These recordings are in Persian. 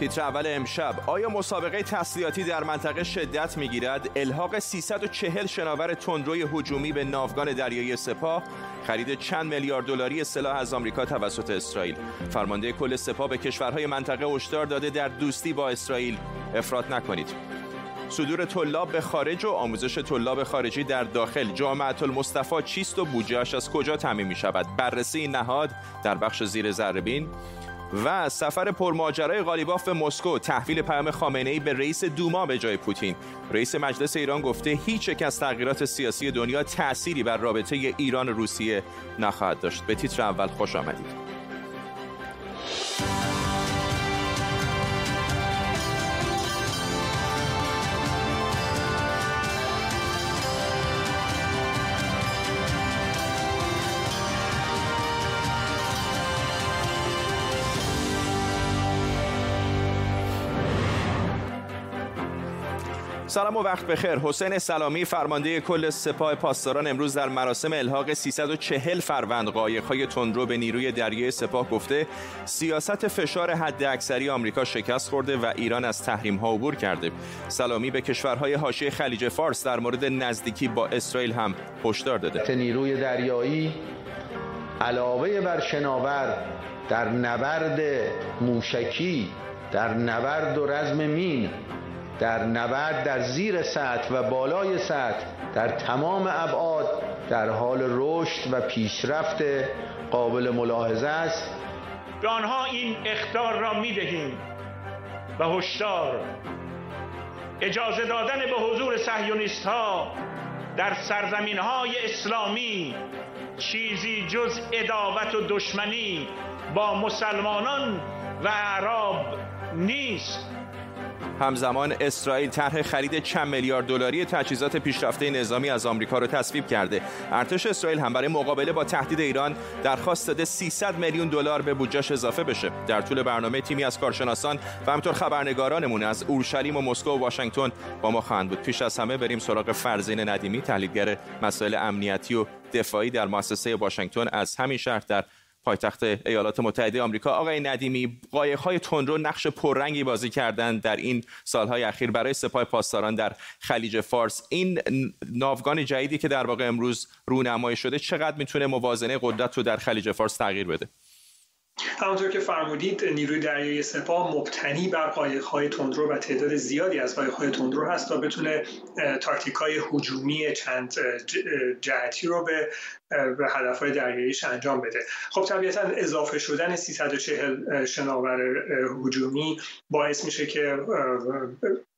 تیتر اول امشب. آیا مسابقه تسلیحاتی در منطقه شدت می‌گیرد؟ الحاق 340 شناور تندروی هجومی به ناوگان دریایی سپاه. خرید چند میلیارد دلاری سلاح از آمریکا توسط اسرائیل. فرمانده کل سپاه به کشورهای منطقه هشدار داده در دوستی با اسرائیل. افراط نکنید. صدور طلاب به خارج و آموزش طلاب خارجی در داخل. جامعه المصطفى چیست و بودجهش از کجا تعمین می شود بررسی نهاد در بخش زیر زربین. و سفر پرماجرای غالیباف به مسکو. تحویل پیام خامنه ای به رئیس دوما به جای پوتین. رئیس مجلس ایران گفته هیچ یک از تغییرات سیاسی دنیا تأثیری بر رابطه ایران روسیه نخواهد داشت. به تیتر اول خوش آمدید. سلام و وقت بخیر. حسین سلامی فرمانده کل سپاه پاسداران امروز در مراسم الحاق 340 فروند قایق‌های تندرو به نیروی دریای سپاه گفته سیاست فشار حد اکثری آمریکا شکست خورده و ایران از تحریم ها عبور کرده. سلامی به کشورهای حاشیه خلیج فارس در مورد نزدیکی با اسرائیل هم هشدار داده. نیروی دریایی علاوه بر شناور در نبرد موشکی در نبرد و رزم مین در نبرد در زیر سطح و بالای سطح در تمام ابعاد در حال رشد و پیشرفت قابل ملاحظه است. به آنها این اختار را می دهیم و هشدار. اجازه دادن به حضور سهیونیست ها در سرزمین های اسلامی چیزی جز اداوت و دشمنی با مسلمانان و عرب نیست. همزمان اسرائیل طرح خرید چند میلیارد دلاری تجهیزات پیشرفته نظامی از آمریکا را تصویب کرده. ارتش اسرائیل هم برای مقابله با تهدید ایران درخواست داده 300 میلیون دلار به بودجهش اضافه بشه. در طول برنامه تیمی از کارشناسان و همینطور خبرنگارانمون از اورشلیم و مسکو و واشنگتن با ما خواهند بود. پیش از همه بریم سراغ فرزین ندیمی تحلیلگر مسائل امنیتی و دفاعی در مؤسسه واشنگتن از همین شهر در پایتخت ایالات متحده آمریکا. آقای ندیمی قایق‌های تندرو نقش پررنگی بازی کردند در این سالهای اخیر برای سپاه پاسداران در خلیج فارس. این ناوگان جدیدی که در واقع امروز رونمایی شده چقدر می‌تونه موازنه قدرت رو در خلیج فارس تغییر بده؟ همونطور که فرمودید نیروی دریایی سپاه مبتنی بر قایق‌های تندرو و تعداد زیادی از قایق‌های تندرو هست تا بتونه تاکتیک‌های هجومی چند جهتی رو به به هدفهای دریاییش انجام بده. خب طبیعتا اضافه شدن 340 شناور هجومی باعث میشه که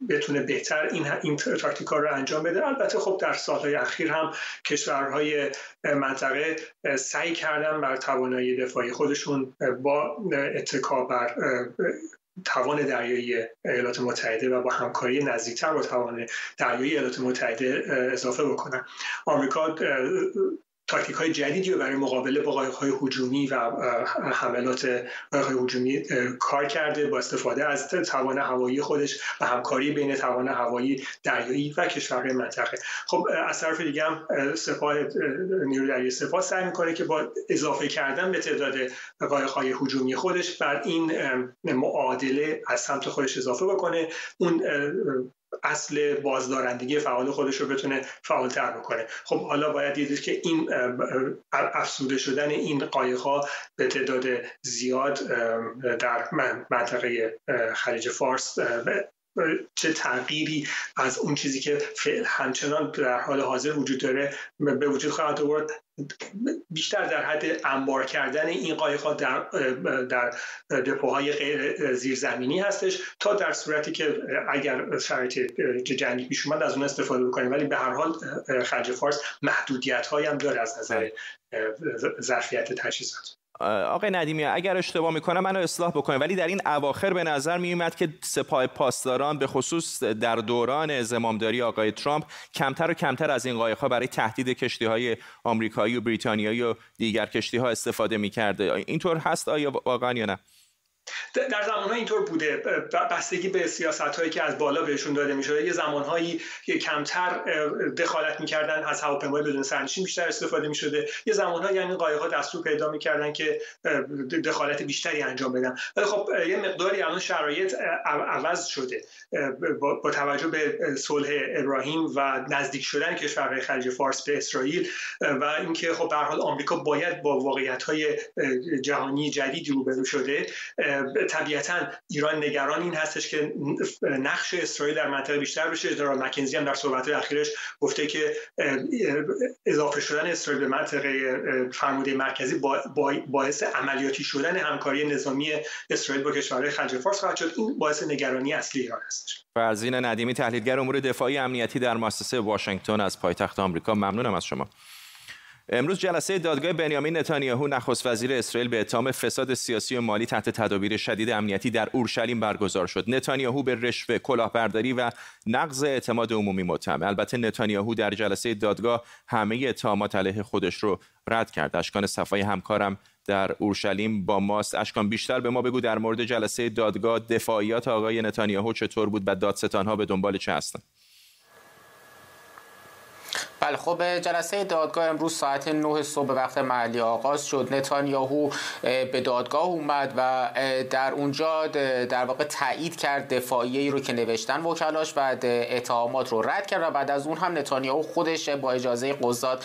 بتونه بهتر این این تاکتیکا رو انجام بده. البته خب در سالهای اخیر هم کشورهای منطقه سعی کردن بر توانایی دفاعی خودشون با اتکا بر توان دریایی ایالات متحده و با همکاری نزدیکتر با توان دریایی ایالات متحده اضافه بکنن. آمریکا تاکتیک های جدیدی رو برای مقابله با قایق های هجومی و حملات قایق های هجومی کار کرده با استفاده از توان هوایی خودش و همکاری بین توان هوایی دریایی و کشورهای منطقه. خب از طرف دیگه هم سپاه نیروی دریایی سپاه سعی می‌کنه که با اضافه کردن به تعداد قایق های هجومی خودش بر این معادله از سمت خودش اضافه بکنه. اون اصل بازدارندگی فعال خودش رو بتونه فعالتر بکنه. خب حالا باید دید که این افسوده شدن این قایقها به تعداد زیاد در منطقه خلیج فارس چه تغییری از اون چیزی که فعل همچنان در حال حاضر وجود داره به وجود خواهد آورد؟ بیشتر در حد انبار کردن این قایق‌ها در در دپوهای غیر زیرزمینی هستش تا در صورتی که اگر شرایط جنگی پیش اومد از اون استفاده بکنیم. ولی به هر حال خلیج فارس محدودیت هم داره از نظر ظرفیت تجهیزات. آقای ندیمی اگر اشتباه می‌کنم منو اصلاح بکنم ولی در این اواخر به نظر میومد که سپاه پاسداران به خصوص در دوران زمامداری آقای ترامپ کمتر و کمتر از این قایق‌ها برای تهدید کشتی های آمریکایی و بریتانیایی و دیگر کشتی ها استفاده می‌کرده. اینطور هست آیا واقعا یا نه؟ در زمانها اینطور بوده. بستگی به سیاست هایی که از بالا بهشون داده می شده یه زمانهایی که کمتر دخالت می‌کردن از هواپیمای بدون سرنشین بیشتر استفاده می شده یه زمانهایی یعنی قایق ها دستور پیدا می‌کردن که دخالت بیشتری انجام بدن. ولی خب یه مقداری الان شرایط عوض شده. با توجه به صلح ابراهیم و نزدیک شدن کشورهای خلیج فارس به اسرائیل و اینکه خب به حال آمریکا باید با واقعیت های جهانی جدیدی روبرو شده. طبیعتا ایران نگران این هستش که نقش اسرائیل در منطقه بیشتر بشه. جنرال مکنزی هم در صحبت اخیرش گفته که اضافه شدن اسرائیل به منطقه فرموده مرکزی باعث عملیاتی شدن همکاری نظامی اسرائیل با کشورهای خلیج فارس خواهد شد. این باعث نگرانی اصلی ایران هستش. فرزین ندیمی تحلیلگر امور دفاعی امنیتی در مؤسسه واشنگتن از پایتخت آمریکا. ممنونم از شما. امروز جلسه دادگاه بنیامین نتانیاهو نخست وزیر اسرائیل به اتهام فساد سیاسی و مالی تحت تدابیر شدید امنیتی در اورشلیم برگزار شد. نتانیاهو به رشوه، کلاهبرداری و نقض اعتماد عمومی متهم. البته نتانیاهو در جلسه دادگاه همه اتهامات علیه خودش رو رد کرد. اشکان صفای همکارم در اورشلیم با ماست اشکان بیشتر به ما بگو در مورد جلسه دادگاه دفاعیات آقای نتانیاهو چطور بود و دادستانها به دنبال چه هستند بله خب جلسه دادگاه امروز ساعت 9 صبح وقت محلی آغاز شد. نتانیاهو به دادگاه اومد و در اونجا در واقع تایید کرد دفاعیه رو که نوشتن وکلاش و اتهامات رو رد کرد و بعد از اون هم نتانیاهو خودش با اجازه قضات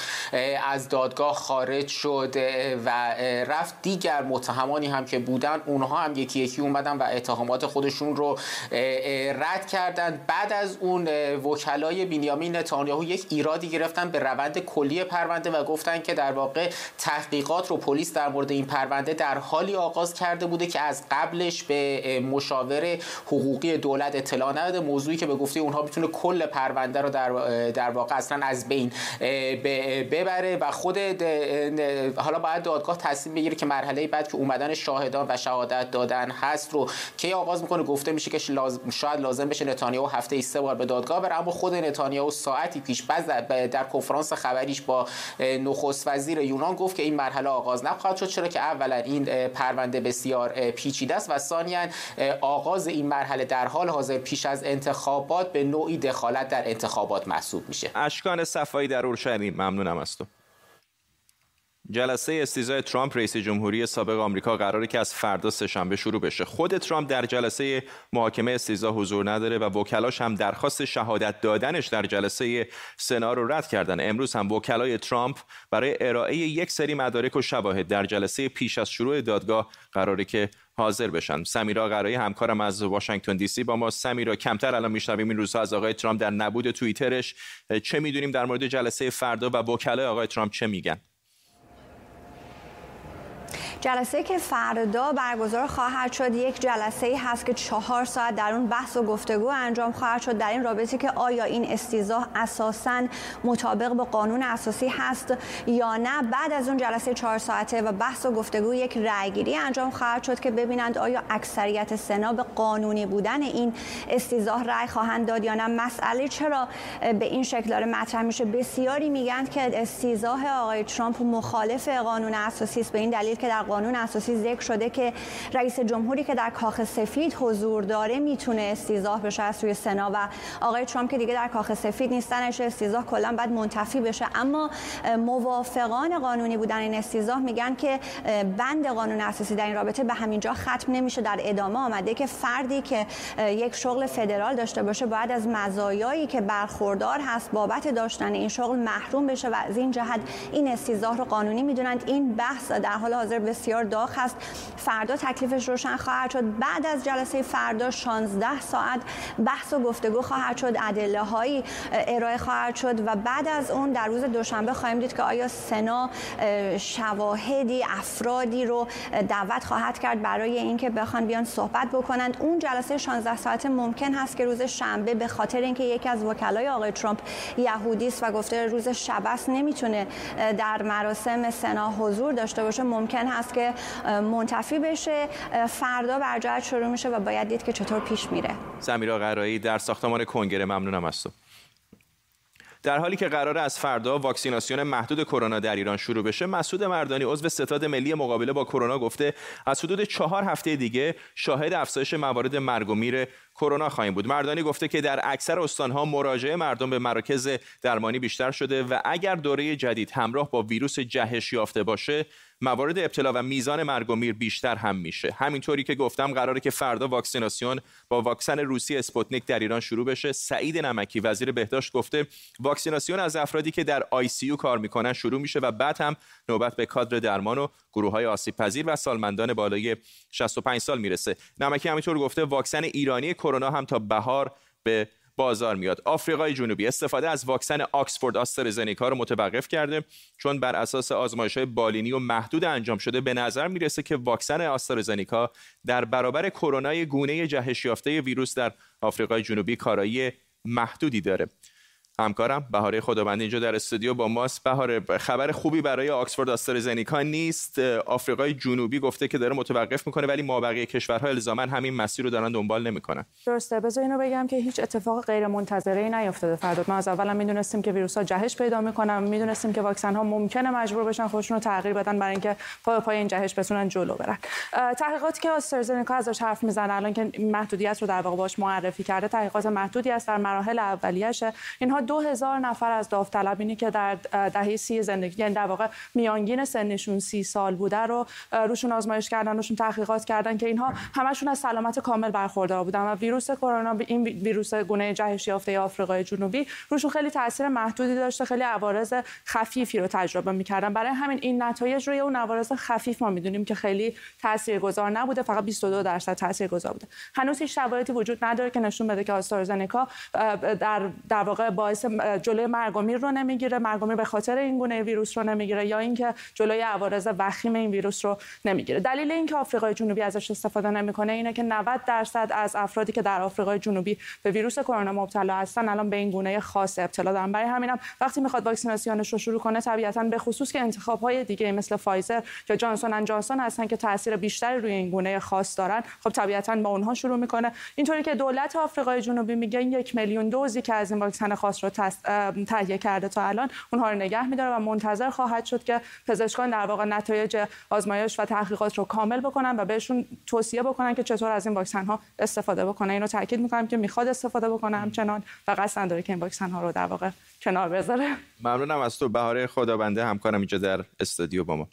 از دادگاه خارج شد و رفت دیگر متهمانی هم که بودن اونها هم یکی یکی اومدن و اتهامات خودشون رو رد کردن. بعد از اون وکلای بنیامین نتانیاهو یک ایرادی گرفت گرفتن به روند کلی پرونده و گفتن که در واقع تحقیقات رو پلیس در مورد این پرونده در حالی آغاز کرده بوده که از قبلش به مشاور حقوقی دولت اطلاع نداده. موضوعی که به گفته اونها می‌تونه کل پرونده رو در در واقع اصلا از بین ببره و خود حالا باید دادگاه تصمیم بگیره که مرحله بعد که اومدن شاهدان و شهادت دادن هست رو کی آغاز می‌کنه. گفته میشه که شاید لازم بشه نتانیاهو هفته ای سه بار به دادگاه بره اما خود نتانیاهو ساعتی پیش بعد در کنفرانس خبریش با نخست وزیر یونان گفت که این مرحله آغاز نخواهد شد چرا که اولا این پرونده بسیار پیچیده است و ثانیا آغاز این مرحله در حال حاضر پیش از انتخابات به نوعی دخالت در انتخابات محسوب میشه. اشکان صفایی در اورشلیم ممنونم از تو. جلسه استیزای ترامپ رئیس جمهوری سابق آمریکا قراره که از فردا سهشنبه شروع بشه. خود ترامپ در جلسه محاکمه استیزا حضور نداره و وکلاش هم درخواست شهادت دادنش در جلسه سنا رو رد کردن. امروز هم وکلای ترامپ برای ارائه یک سری مدارک و شواهد در جلسه پیش از شروع دادگاه قراره که حاضر بشن سمیرا قرایی همکارم از واشنگتن دی سی با ما سمیرا کمتر الان میشنویم این روزها از آقای ترامپ در نبود توییترش چه می‌دونیم در مورد جلسه فردا و وکلای آقای ترامپ چه میگن جلسه که فردا برگزار خواهد شد. یک جلسه ای هست که چهار ساعت در اون بحث و گفتگو انجام خواهد شد. در این رابطه که آیا این استیزاه اساسا مطابق با قانون اساسی هست یا نه بعد از اون جلسه چهار ساعته و بحث و گفتگو یک رأیگیری انجام خواهد شد که ببینند آیا اکثریت سنا به قانونی بودن این استیزاه رأی خواهند داد یا نه. مسئله چرا به این شکل داره مطرح میشه؟ بسیاری میگن که استیزاه آقای ترامپ مخالف قانون اساسی است. به این دلیل که در قانون اساسی ذکر شده که رئیس جمهوری که در کاخ سفید حضور داره می‌تونه استیزاه بشه از سوی سنا و آقای ترامپ که دیگه در کاخ سفید نیستنش. استیزاه کلا باید منتفی بشه. اما موافقان قانونی بودن این استیزاه میگن که بند قانون اساسی در این رابطه به همین جا ختم نمیشه. در ادامه آمده که فردی که یک شغل فدرال داشته باشه باید از مزایایی که برخوردار هست بابت داشتن این شغل محروم بشه و از این جهت این استیزاه رو قانونی می‌دونند. این بحث در حال حاضر بسیار داغ هست فردا تکلیفش روشن خواهد شد. بعد از جلسه فردا 16 ساعت بحث و گفتگو خواهد شد. ادله هایی ارائه خواهد شد و بعد از اون در روز دوشنبه خواهیم دید که آیا سنا شواهدی افرادی رو دعوت خواهد کرد برای اینکه بخوان بیان صحبت بکنند. اون جلسه 16 ساعت ممکن هست که روز شنبه به خاطر اینکه یکی از وکلای آقای ترامپ یهودی است و گفته روز شبس نمی‌تونه در مراسم سنا حضور داشته باشه ممکن هست که منتفی بشه. فردا برجایت شروع میشه و باید دید که چطور پیش میره. سمیرا قرایی در ساختمان کنگره ممنونم از تو در حالی که قرار از فردا واکسیناسیون محدود کرونا در ایران شروع بشه مسعود مردانی عضو ستاد ملی مقابله با کرونا گفته از حدود چهار هفته دیگه شاهد افزایش موارد مرگ و میر کرونا خواهیم بود. مردانی گفته که در اکثر استانها مراجعه مردم به مراکز درمانی بیشتر شده و اگر دوره جدید همراه با ویروس جهش یافته باشه موارد ابتلا و میزان مرگ و میر بیشتر هم میشه. همینطوری که گفتم قراره که فردا واکسیناسیون با واکسن روسی اسپوتنیک در ایران شروع بشه. سعید نمکی وزیر بهداشت گفته واکسیناسیون از افرادی که در ICU کار می‌کنن شروع میشه و بعد هم نوبت به کادر درمان و گروه های آسیب پذیر و سالمندان بالای 65 سال می‌رسه. نمکی همینطور گفته واکسن ایرانی کرونا هم تا بهار به بازار میاد. آفریقای جنوبی استفاده از واکسن آکسفورد آسترازنیکا رو متوقف کرده چون بر اساس آزمایش های بالینی و محدود انجام شده به نظر می‌رسه که واکسن آسترازنیکا در برابر کرونا گونه جهش یافته ویروس در آفریقای جنوبی کارایی محدودی داره. همکارم بهاره خداوند اینجا در استودیو با ماست. بهاره خبر خوبی برای آکسفورد آسترازنیکا نیست. آفریقای جنوبی گفته که داره متوقف می‌کنه ولی مابقی کشورها الزاما همین مسیر رو دارن دنبال نمی‌کنن. درسته. بذار اینو بگم که هیچ اتفاق غیر منتظره ای نیافتاده فرداد ما از اول می‌دونستیم که ویروس ها جهش پیدا می‌کنن. می‌دونستیم که واکسن ها ممکنه مجبور بشن خودشون رو تغییر بدن برای اینکه پای پای این جهش بتونن جلو برن. تحقیقاتی که آسترازنیکا ازش حرف می‌زنه الان که محدودیت رو در واقع باش معرفی کرده تحقیقات محدودی است در مراحل اولیه‌شه. اینها 2000 نفر از داوطلبینی که در دهه سی زندگی یعنی در واقع میانگین سنشون سی سال بوده رو روشون آزمایش کردن روشون تحقیقات کردن که اینها همشون از سلامت کامل برخوردار بودن و ویروس کرونا این ویروس گونه جهش یافته آفریقای جنوبی روشون خیلی تاثیر محدودی داشته خیلی عوارض خفیفی رو تجربه می‌کردن. برای همین این نتایج روی اون عوارض خفیف ما می‌دونیم که خیلی تاثیرگذار نبوده فقط 22 درصد تاثیرگذار بوده. هنوز هیچ شواهدی وجود نداره که نشون بده که آسترازنکا در در واقع باعث جلوی مرگ و میر رو نمی‌گیره. مرگ و میر به خاطر این گونه ویروس رو نمی‌گیره یا اینکه جلوی عوارض وخیم این ویروس رو نمی‌گیره. دلیل اینکه آفریقای جنوبی ازش استفاده نمی‌کنه اینه که 90 درصد از افرادی که در آفریقای جنوبی به ویروس کرونا مبتلا هستن الان به این گونه خاص ابتلا دارن. برای همینم وقتی می‌خواد واکسیناسیونش رو شروع کنه طبیعتا به خصوص که انتخاب های دیگه مثل فایزر یا جانسون ان جانسون هستن که تاثیر بیشتری روی این گونه خاص دارن خب طبیعتا با اونها شروع می‌کنه. اینطوری که دولت آفریقای جنوبی میگه یک میلیون دوزی که از این واکسن خاص رو تهیه کرده تا الان اونها رو نگه میداره و منتظر خواهد شد که پزشکان در واقع نتایج آزمایش و تحقیقات رو کامل بکنن و بهشون توصیه بکنن که چطور از این واکسن ها استفاده بکنن. اینو تاکید می‌کنم که می‌خواد استفاده بکنه همچنان و قصد نداره که این واکسن ها رو در واقع کنار بذاره. ممنونم از تو بهاره خدابنده همکارم اینجا در استودیو با ما.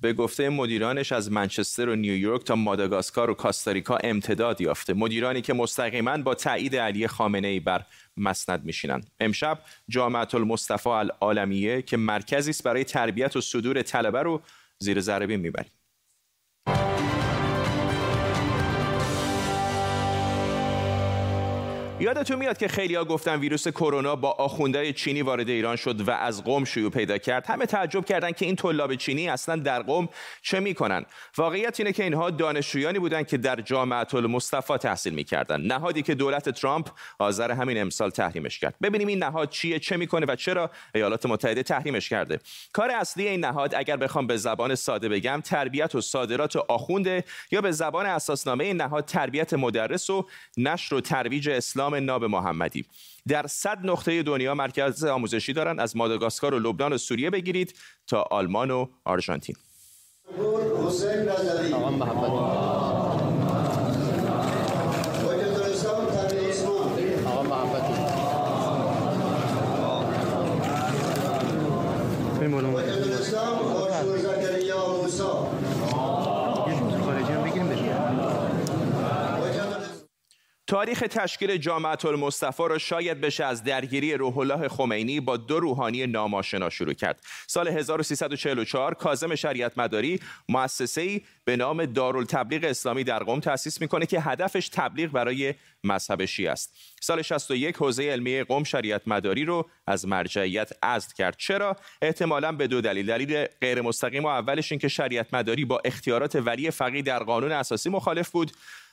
به گفته مدیرانش از منچستر و نیویورک تا ماداگاسکار و کاستاریکا امتداد یافته. مدیرانی که مستقیما با تایید علی خامنه ای بر مسند میشینند امشب جامعه المصطفى العالمیه که مرکزی است برای تربیت و صدور طلبه رو زیر ذره می‌بریم. یادتون میاد که خیلیا گفتن ویروس کرونا با آخوندهای چینی وارد ایران شد و از قم شیوع پیدا کرد. همه تعجب کردند که این طلاب چینی اصلا در قم چه می‌کنن. واقعیت اینه که اینها دانشجویانی بودند که در جامعه المصطفى تحصیل می‌کردن. نهادی که دولت ترامپ آذر همین امسال تحریمش کرد. ببینیم این نهاد چیه چه می‌کنه و چرا ایالات متحده تحریمش کرده. کار اصلی این نهاد اگر بخوام به زبان ساده بگم تربیت و صادرات آخونده یا به زبان اساسنامه این نهاد تربیت مدرس و نشر و ترویج اسلام نام ناب محمدی. در صد نقطه دنیا مرکز آموزشی دارن از ماداگاسکار و لبنان و سوریه بگیرید تا آلمان و آرژانتین. تاریخ تشکیل جامعه المصطفى را شاید بشه از درگیری روح الله خمینی با دو روحانی ناماشنا شروع کرد. سال 1344 کاظم شریعت مداری مؤسسه‌ای به نام دارالتبلیغ اسلامی در قم تأسیس می‌کنه که هدفش تبلیغ برای مذهب شیعه است. سال 61 حوزه علمی قم شریعت مداری رو از مرجعیت عزل کرد. چرا؟ احتمالا به دو دلیل. دلیل غیر مستقیم و اولش این که شریعت مداری با اختیارات ولی فقیه در قانون اساسی مخالف بود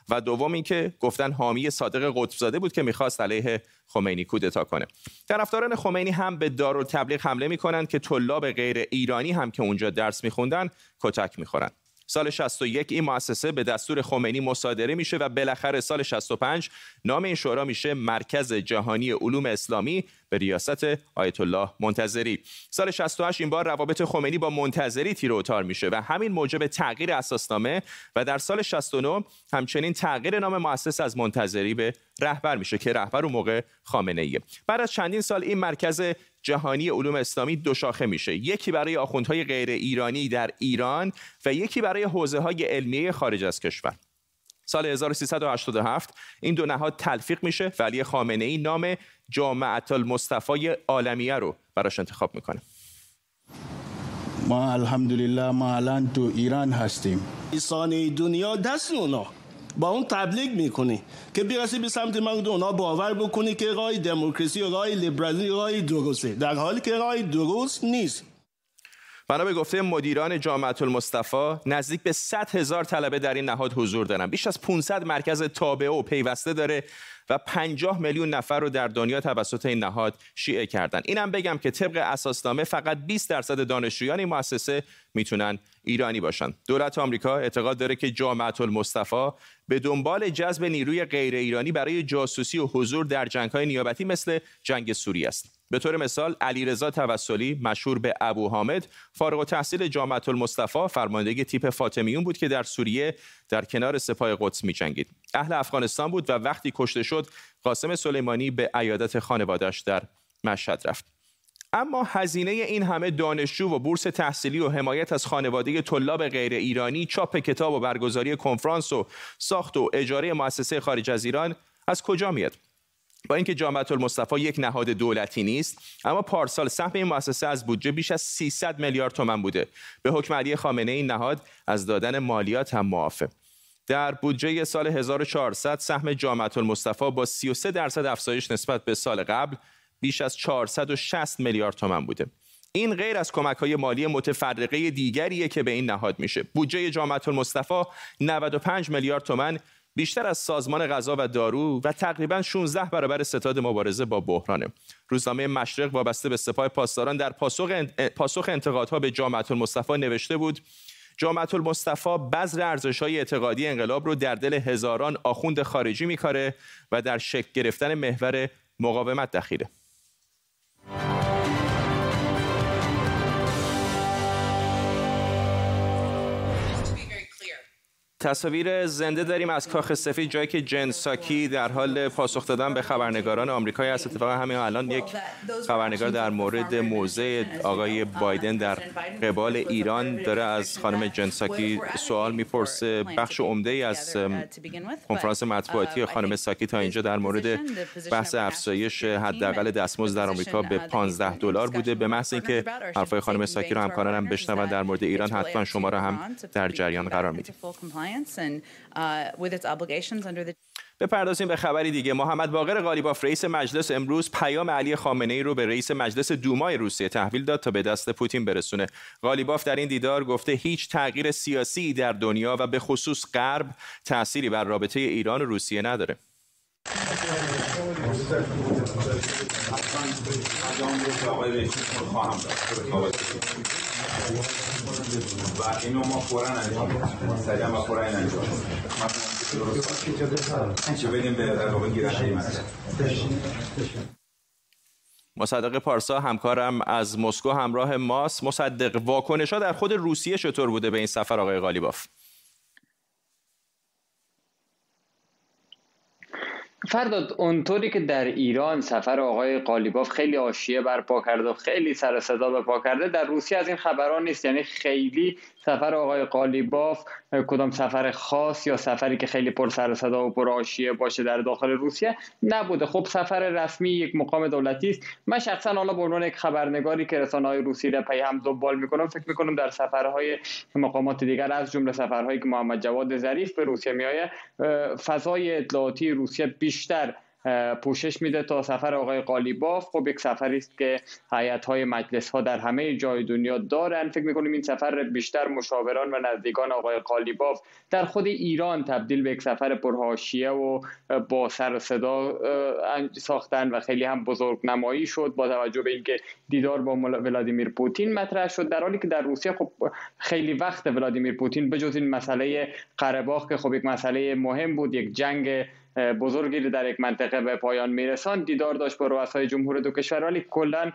و دوم اینکه گفتن حامی صادق قطبزاده بود که می‌خواست علیه خمینی کودتا کنه. طرفداران خمینی هم به دارالتبلیغ حمله می‌کنند که طلاب غیر ایرانی هم که اونجا درس میخوندن کتک می‌خورن سال 61 این مؤسسه به دستور خمینی مصادره میشه و بالاخره سال 65 نام این شورا میشه مرکز جهانی علوم اسلامی به ریاست آیت الله منتظری. سال 68 این بار روابط خمینی با منتظری تیر و میشه و همین موجب تغییر اساسنامه و در سال 69 همچنین تغییر نام مؤسس از منتظری به رهبر میشه که رهبر اون موقع خامنه ایه بعد از چندین سال این مرکز جهانی علوم اسلامی دو شاخه میشه. یکی برای آخوندهای غیر ایرانی در ایران و یکی برای حوزه های علمیه خارج از کشور. سال 1387 این دو نهاد تلفیق میشه و علی خامنه ای نام جامعه المصطفی عالمیه رو براش انتخاب می‌کنه. ما الحمدلله ما الان تو ایران هستیم. ایسان دنیا دست اونا. با اون تبلیغ می‌کنی که برسی به سمت من اونا باور بکنی که رای دموکراسی و رای لیبرالی رای درسته در حالی که رای درست نیست. بنا به گفته مدیران جامعه المصطفى نزدیک به 100 هزار طلبه در این نهاد حضور دارن. بیش از 500 مرکز تابعه و پیوسته داره و 50 میلیون نفر رو در دنیا توسط این نهاد شیعه کردن. اینم بگم که طبق اساسنامه فقط 20 درصد دانشجویان این مؤسسه می‌تونن ایرانی باشن. دولت آمریکا اعتقاد داره که جامعه المصطفى به دنبال جذب نیروی غیر ایرانی برای جاسوسی و حضور در جنگ‌های نیابتی مثل جنگ سوریه است. به طور مثال علیرضا توسلی مشهور به ابو حامد فارغ التحصیل جامعه المصطفى فرماندگی تیپ فاطمیون بود که در سوریه در کنار سپاه قدس می‌جنگید. اهل افغانستان بود و وقتی کشته شد قاسم سلیمانی به عیادت خانوادش در مشهد رفت. اما هزینه این همه دانشجو و بورس تحصیلی و حمایت از خانواده طلاب غیر ایرانی چاپ کتاب و برگزاری کنفرانس و ساخت و اجاره مؤسسه خارج از ایران از کجا میاد؟ با اینکه جامعه المصطفى یک نهاد دولتی نیست اما پارسال سهم این مؤسسه از بودجه بیش از 300 میلیارد تومان بوده. به حکم علی خامنه این نهاد از دادن مالیات هم معافه. در بودجه سال 1400 سهم جامعه المصطفى با 33 درصد افزایش نسبت به سال قبل بیش از 460 میلیارد تومان بوده. این غیر از کمک های مالی متفرقه دیگریه که به این نهاد میشه. بودجه جامعه المصطفى 95 میلیارد تومان بیشتر از سازمان غذا و دارو و تقریبا 16 برابر ستاد مبارزه با بحرانه. روزنامه مشرق وابسته به سپاه پاسداران در پاسخ, پاسخ انتقادها به جامعه المصطفى نوشته بود جامعه المصطفى بذر ارزش های اعتقادی انقلاب رو در دل هزاران آخوند خارجی میکاره و در شکل گرفتن محور مقاومت دخیله تصاویر زنده داریم از کاخ سفید جایی که جن ساکی در حال پاسخ دادن به خبرنگاران آمریکایی است. اتفاقا همین الان یک خبرنگار در مورد موضع آقای بایدن در قبال ایران داره از خانم جن ساکی سوال می‌پرسه. بخش عمده ای از کنفرانس مطبوعاتی خانم ساکی تا اینجا در مورد بحث افزایش حداقل دستمزد در آمریکا به 15 دلار بوده. به محض اینکه حرفای خانم ساکی رو همکارانم بشنون در مورد ایران حتما شما را هم در جریان قرار میدیم. Uh, بپردازیم به خبری دیگه. محمد باقر غالیباف رئیس مجلس امروز پیام علی خامنه ای رو به رئیس مجلس دومای روسیه تحویل داد تا به دست پوتین برسونه. غالیباف در این دیدار گفته هیچ تغییر سیاسی در دنیا و به خصوص غرب تأثیری بر رابطه ایران و روسیه نداره. مصدق پارسا همکارم از مسکو همراه ماست. مصدق واکنش ها در خود روسیه چطور بوده به این سفر آقای غالیباف؟ فرداد اونطوری که در ایران سفر آقای قالیباف خیلی آشیه برپا کرده و خیلی سر صدا به کرده در روسیه از این خبران نیست. یعنی خیلی سفر آقای قالیباف کدام سفر خاص یا سفری که خیلی پر سر صدا و پر آشیه باشه در داخل روسیه؟ نبوده. خب سفر رسمی یک مقام دولتی است. من شخصا حالا به عنوان یک خبرنگاری که رسانه های روسی در پی هم دنبال می‌کنم فکر می‌کنم در سفرهای مقامات دیگر از جمله سفرهایی که محمد جواد ظریف به روسیه میآید فضای اطلاعاتی روسیه بیشتر پوشش میده تا سفر آقای قالیباف. خب یک سفری است که هیئت های مجلس ها در همه جای دنیا دارن. فکر می‌کنیم این سفر بیشتر مشاوران و نزدیکان آقای قالیباف در خود ایران تبدیل به یک سفر پرهاشیه و با سر و صدا ساختن و خیلی هم بزرگ نمایی شد با توجه به اینکه دیدار با ولادیمیر پوتین مطرح شد. در حالی که در روسیه خب خیلی وقت ولادیمیر پوتین بجز این مسئله قره که خب یک مسئله مهم بود یک جنگ بزرگی در یک منطقه به پایان میرسان دیدار داشت با رؤسای جمهور دو کشور ولی کلا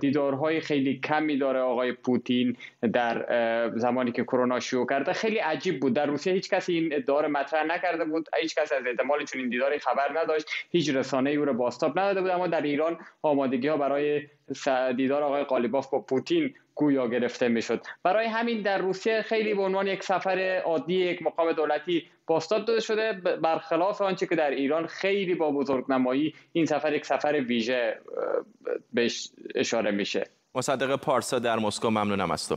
دیدارهای خیلی کمی داره آقای پوتین در زمانی که کرونا شروع کرده. خیلی عجیب بود. در روسیه هیچ کسی این ادعا مطرح نکرده بود. هیچ کسی از احتمال چون این دیداری خبر نداشت. هیچ رسانه ای او رو باستاب نداده بود. اما در ایران آمادگی ها برای دیدار آقای قالیباف با پوتین گویا گرفته می‌شد برای همین در روسیه خیلی به عنوان یک سفر عادی یک مقام دولتی باستاب داده شده برخلاف آنچه که در ایران خیلی با بزرگنمایی این سفر یک سفر ویژه بهش اشاره میشه مصدق پارسا در مسکو ممنونم از تو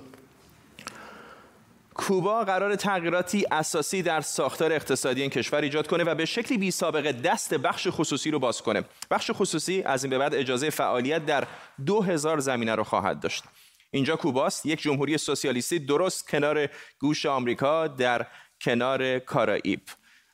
کوبا قرار تغییراتی اساسی در ساختار اقتصادی این کشور ایجاد کنه و به شکلی بی سابقه دست بخش خصوصی رو باز کنه. بخش خصوصی از این به بعد اجازه فعالیت در 2000 زمینه رو خواهد داشت. اینجا کوباست. یک جمهوری سوسیالیستی درست کنار گوش آمریکا در کنار کارائیب.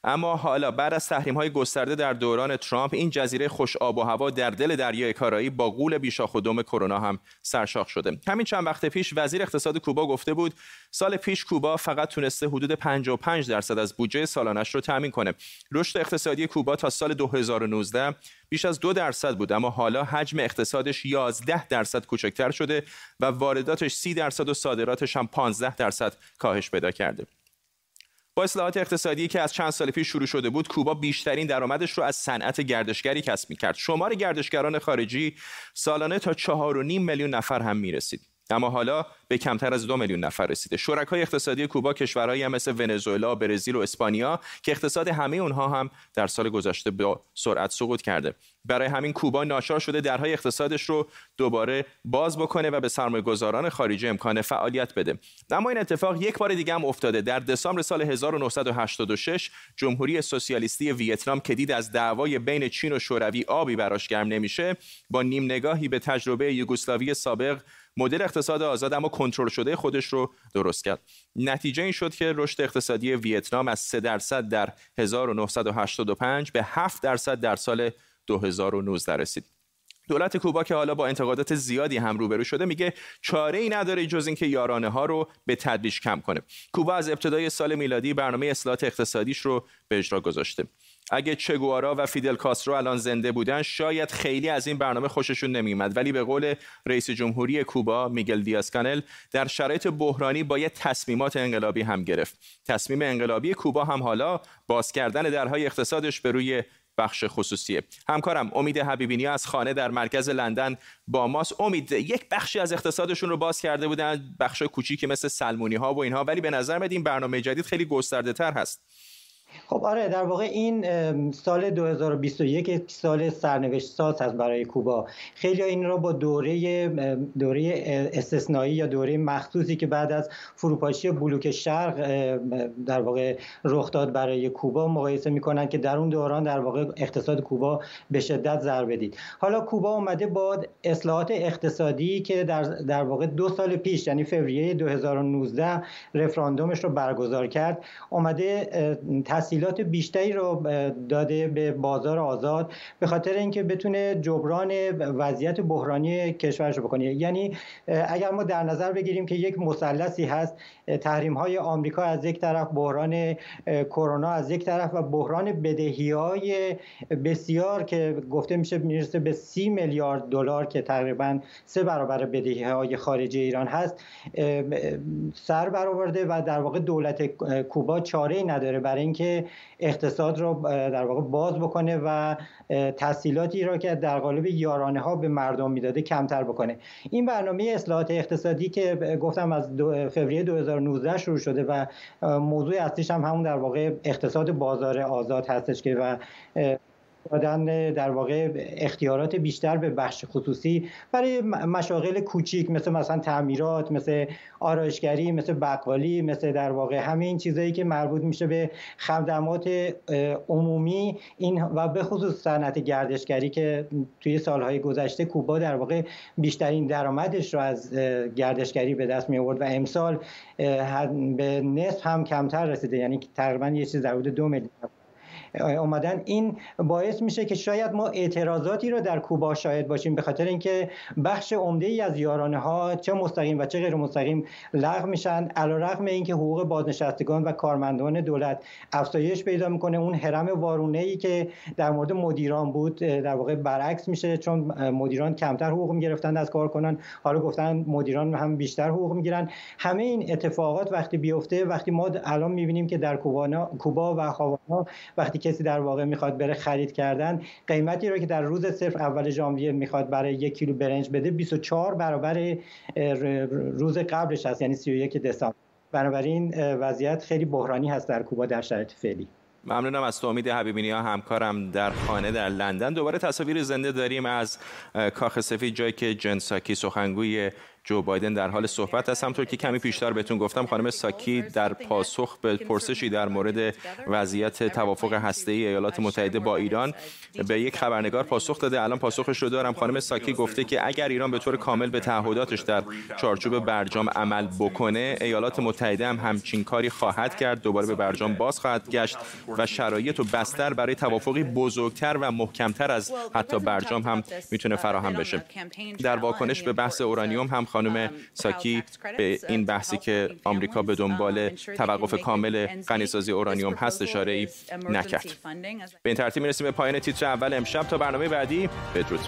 اما حالا بعد از تحریم های گسترده در دوران ترامپ این جزیره خوش آب و هوا در دل دریای کارایی با قول بیشاخ و دم کرونا هم سرشاخ شده. همین چند وقت پیش وزیر اقتصاد کوبا گفته بود سال پیش کوبا فقط تونسته حدود 55 درصد از بودجه سالانش رو تامین کنه. رشد اقتصادی کوبا تا سال 2019 بیش از دو درصد بود اما حالا حجم اقتصادش 11 درصد کوچکتر شده و وارداتش 30 درصد و صادراتش هم 15 درصد کاهش پیدا کرده. با اصلاحات اقتصادی که از چند سال پیش شروع شده بود کوبا بیشترین درآمدش رو از صنعت گردشگری کسب می‌کرد. شمار گردشگران خارجی سالانه تا 4.5 میلیون نفر هم می‌رسید. اما حالا به کمتر از دو میلیون نفر رسیده. شرکای اقتصادی کوبا کشورهایی هم مثل ونزوئلا، برزیل و اسپانیا که اقتصاد همه اونها هم در سال گذشته با سرعت سقوط کرده. برای همین کوبا ناچار شده درهای اقتصادش رو دوباره باز بکنه و به سرمایه‌گذاران خارجی امکان فعالیت بده. اما این اتفاق یک بار دیگه هم افتاده. در دسامبر سال 1986 جمهوری سوسیالیستی ویتنام که دید از دعوای بین چین و شوروی آبی براش گرم نمیشه با نیم نگاهی به تجربه یوگسلاوی سابق مدل اقتصاد آزاد اما کنترل شده خودش رو درست کرد. نتیجه این شد که رشد اقتصادی ویتنام از 3 درصد در 1985 به 7 درصد در سال 2019 رسید. دولت کوبا که حالا با انتقادات زیادی هم روبرو شده میگه چاره ای نداره جز اینکه یارانه ها رو به تدریج کم کنه. کوبا از ابتدای سال میلادی برنامه اصلاحات اقتصادیش رو به اجرا گذاشته. اگه چگوارا و فیدل کاسترو الان زنده بودن شاید خیلی از این برنامه خوششون نمیومد ولی به قول رئیس جمهوری کوبا میگل دیاز کانل در شرایط بحرانی باید تصمیمات انقلابی هم گرفت. تصمیم انقلابی کوبا هم حالا باز کردن درهای اقتصادش به روی بخش خصوصیه. همکارم امید حبیبینی از خانه در مرکز لندن با ماست. امید یک بخشی از اقتصادشون رو باز کرده بودن بخش کوچیکی مثل سلمونی ها و اینها ولی به نظر میاد این برنامه جدید خیلی گسترده تر هست. خب آره در واقع این سال 2021 سال سرنوشت ساز هست برای کوبا. خیلی این را با دوره دوره استثنایی یا دوره مخصوصی که بعد از فروپاشی بلوک شرق در واقع رخ داد برای کوبا مقایسه می‌کنن که در اون دوران در واقع اقتصاد کوبا به شدت ضربه دید حالا کوبا اومده با اصلاحات اقتصادی که در در واقع دو سال پیش یعنی فوریه 2019 رفراندومش رو برگزار کرد. اومده تسهیلات بیشتری رو داده به بازار آزاد به خاطر اینکه بتونه جبران وضعیت بحرانی کشورش بکنه. یعنی اگر ما در نظر بگیریم که یک مثلثی هست تحریم های آمریکا از یک طرف بحران کرونا از یک طرف و بحران بدهی های بسیار که گفته میشه می‌رسه به سی میلیارد دلار که تقریبا سه برابر بدهی های خارجی ایران هست سر برآورده و در واقع دولت کوبا چاره ای نداره. برای اینکه اقتصاد رو در واقع باز بکنه و تحصیلاتی را که در قالب یارانه ها به مردم می‌داده کمتر بکنه. این برنامه اصلاحات اقتصادی که گفتم از فوریه 2019 شروع شده و موضوع اصلیش هم همون در واقع اقتصاد بازار آزاد هستش که و دادن در واقع اختیارات بیشتر به بخش خصوصی برای مشاغل کوچیک مثل مثلا تعمیرات مثل آرایشگری مثل بقالی مثل در واقع همین چیزایی که مربوط میشه به خدمات عمومی. این و به خصوص صنعت گردشگری که توی سالهای گذشته کوبا در واقع بیشترین درآمدش رو از گردشگری به دست می آورد و امسال به نصف هم کمتر رسیده. یعنی تقریبا یه چیز در حدود دو میلیون اومدن این باعث میشه که شاید ما اعتراضاتی رو در کوبا شاهد باشیم به خاطر اینکه بخش عمده ای از یارانه ها چه مستقیم و چه غیر مستقیم لغو میشن علیرغم اینکه حقوق بازنشستگان و کارمندان دولت افزایش پیدا می‌کنه. اون حرم وارونه ای که در مورد مدیران بود در واقع برعکس میشه چون مدیران کمتر حقوق می‌گرفتن از کارکنان حالا گفتن مدیران هم بیشتر حقوق می‌گیرن. همه این اتفاقات وقتی بیفته وقتی ما الان می‌بینیم که در کوبا و هاوانا وقتی کسی در واقع می‌خواد بره خرید کردن قیمتی رو که در روز صفر اول ژانویه می‌خواد برای یک کیلو برنج بده 24 برابر روز قبلش هست یعنی 31 دسامبر. بنابراین وضعیت خیلی بحرانی هست در کوبا در شرایط فعلی. ممنونم از تو. امید حبیبینی ها همکارم در خانه در لندن. دوباره تصاویر زنده داریم از کاخ سفید جایی که جنساکی سخنگوی جو بایدن در حال صحبت است. همطور که کمی پیشتر بهتون گفتم خانم ساکی در پاسخ به پرسشی در مورد وضعیت توافق هسته ای ایالات متحده با ایران به یک خبرنگار پاسخ داده. الان پاسخش رو دارم. خانم ساکی گفته که اگر ایران به طور کامل به تعهداتش در چارچوب برجام عمل بکنه ایالات متحده هم همچین کاری خواهد کرد. دوباره به برجام باز خواهد گشت و شرایط و بستر برای توافقی بزرگتر و محکمتر از حتی برجام هم می‌تونه فراهم بشه. در واکنش به بحث اورانیوم هم خانم ساکی به این بحثی که آمریکا به دنبال توقف کامل غنیسازی اورانیوم هست اشاره ای نکرد. به این ترتیب می‌رسیم به پایان تیتر اول امشب. تا برنامه بعدی بدرود.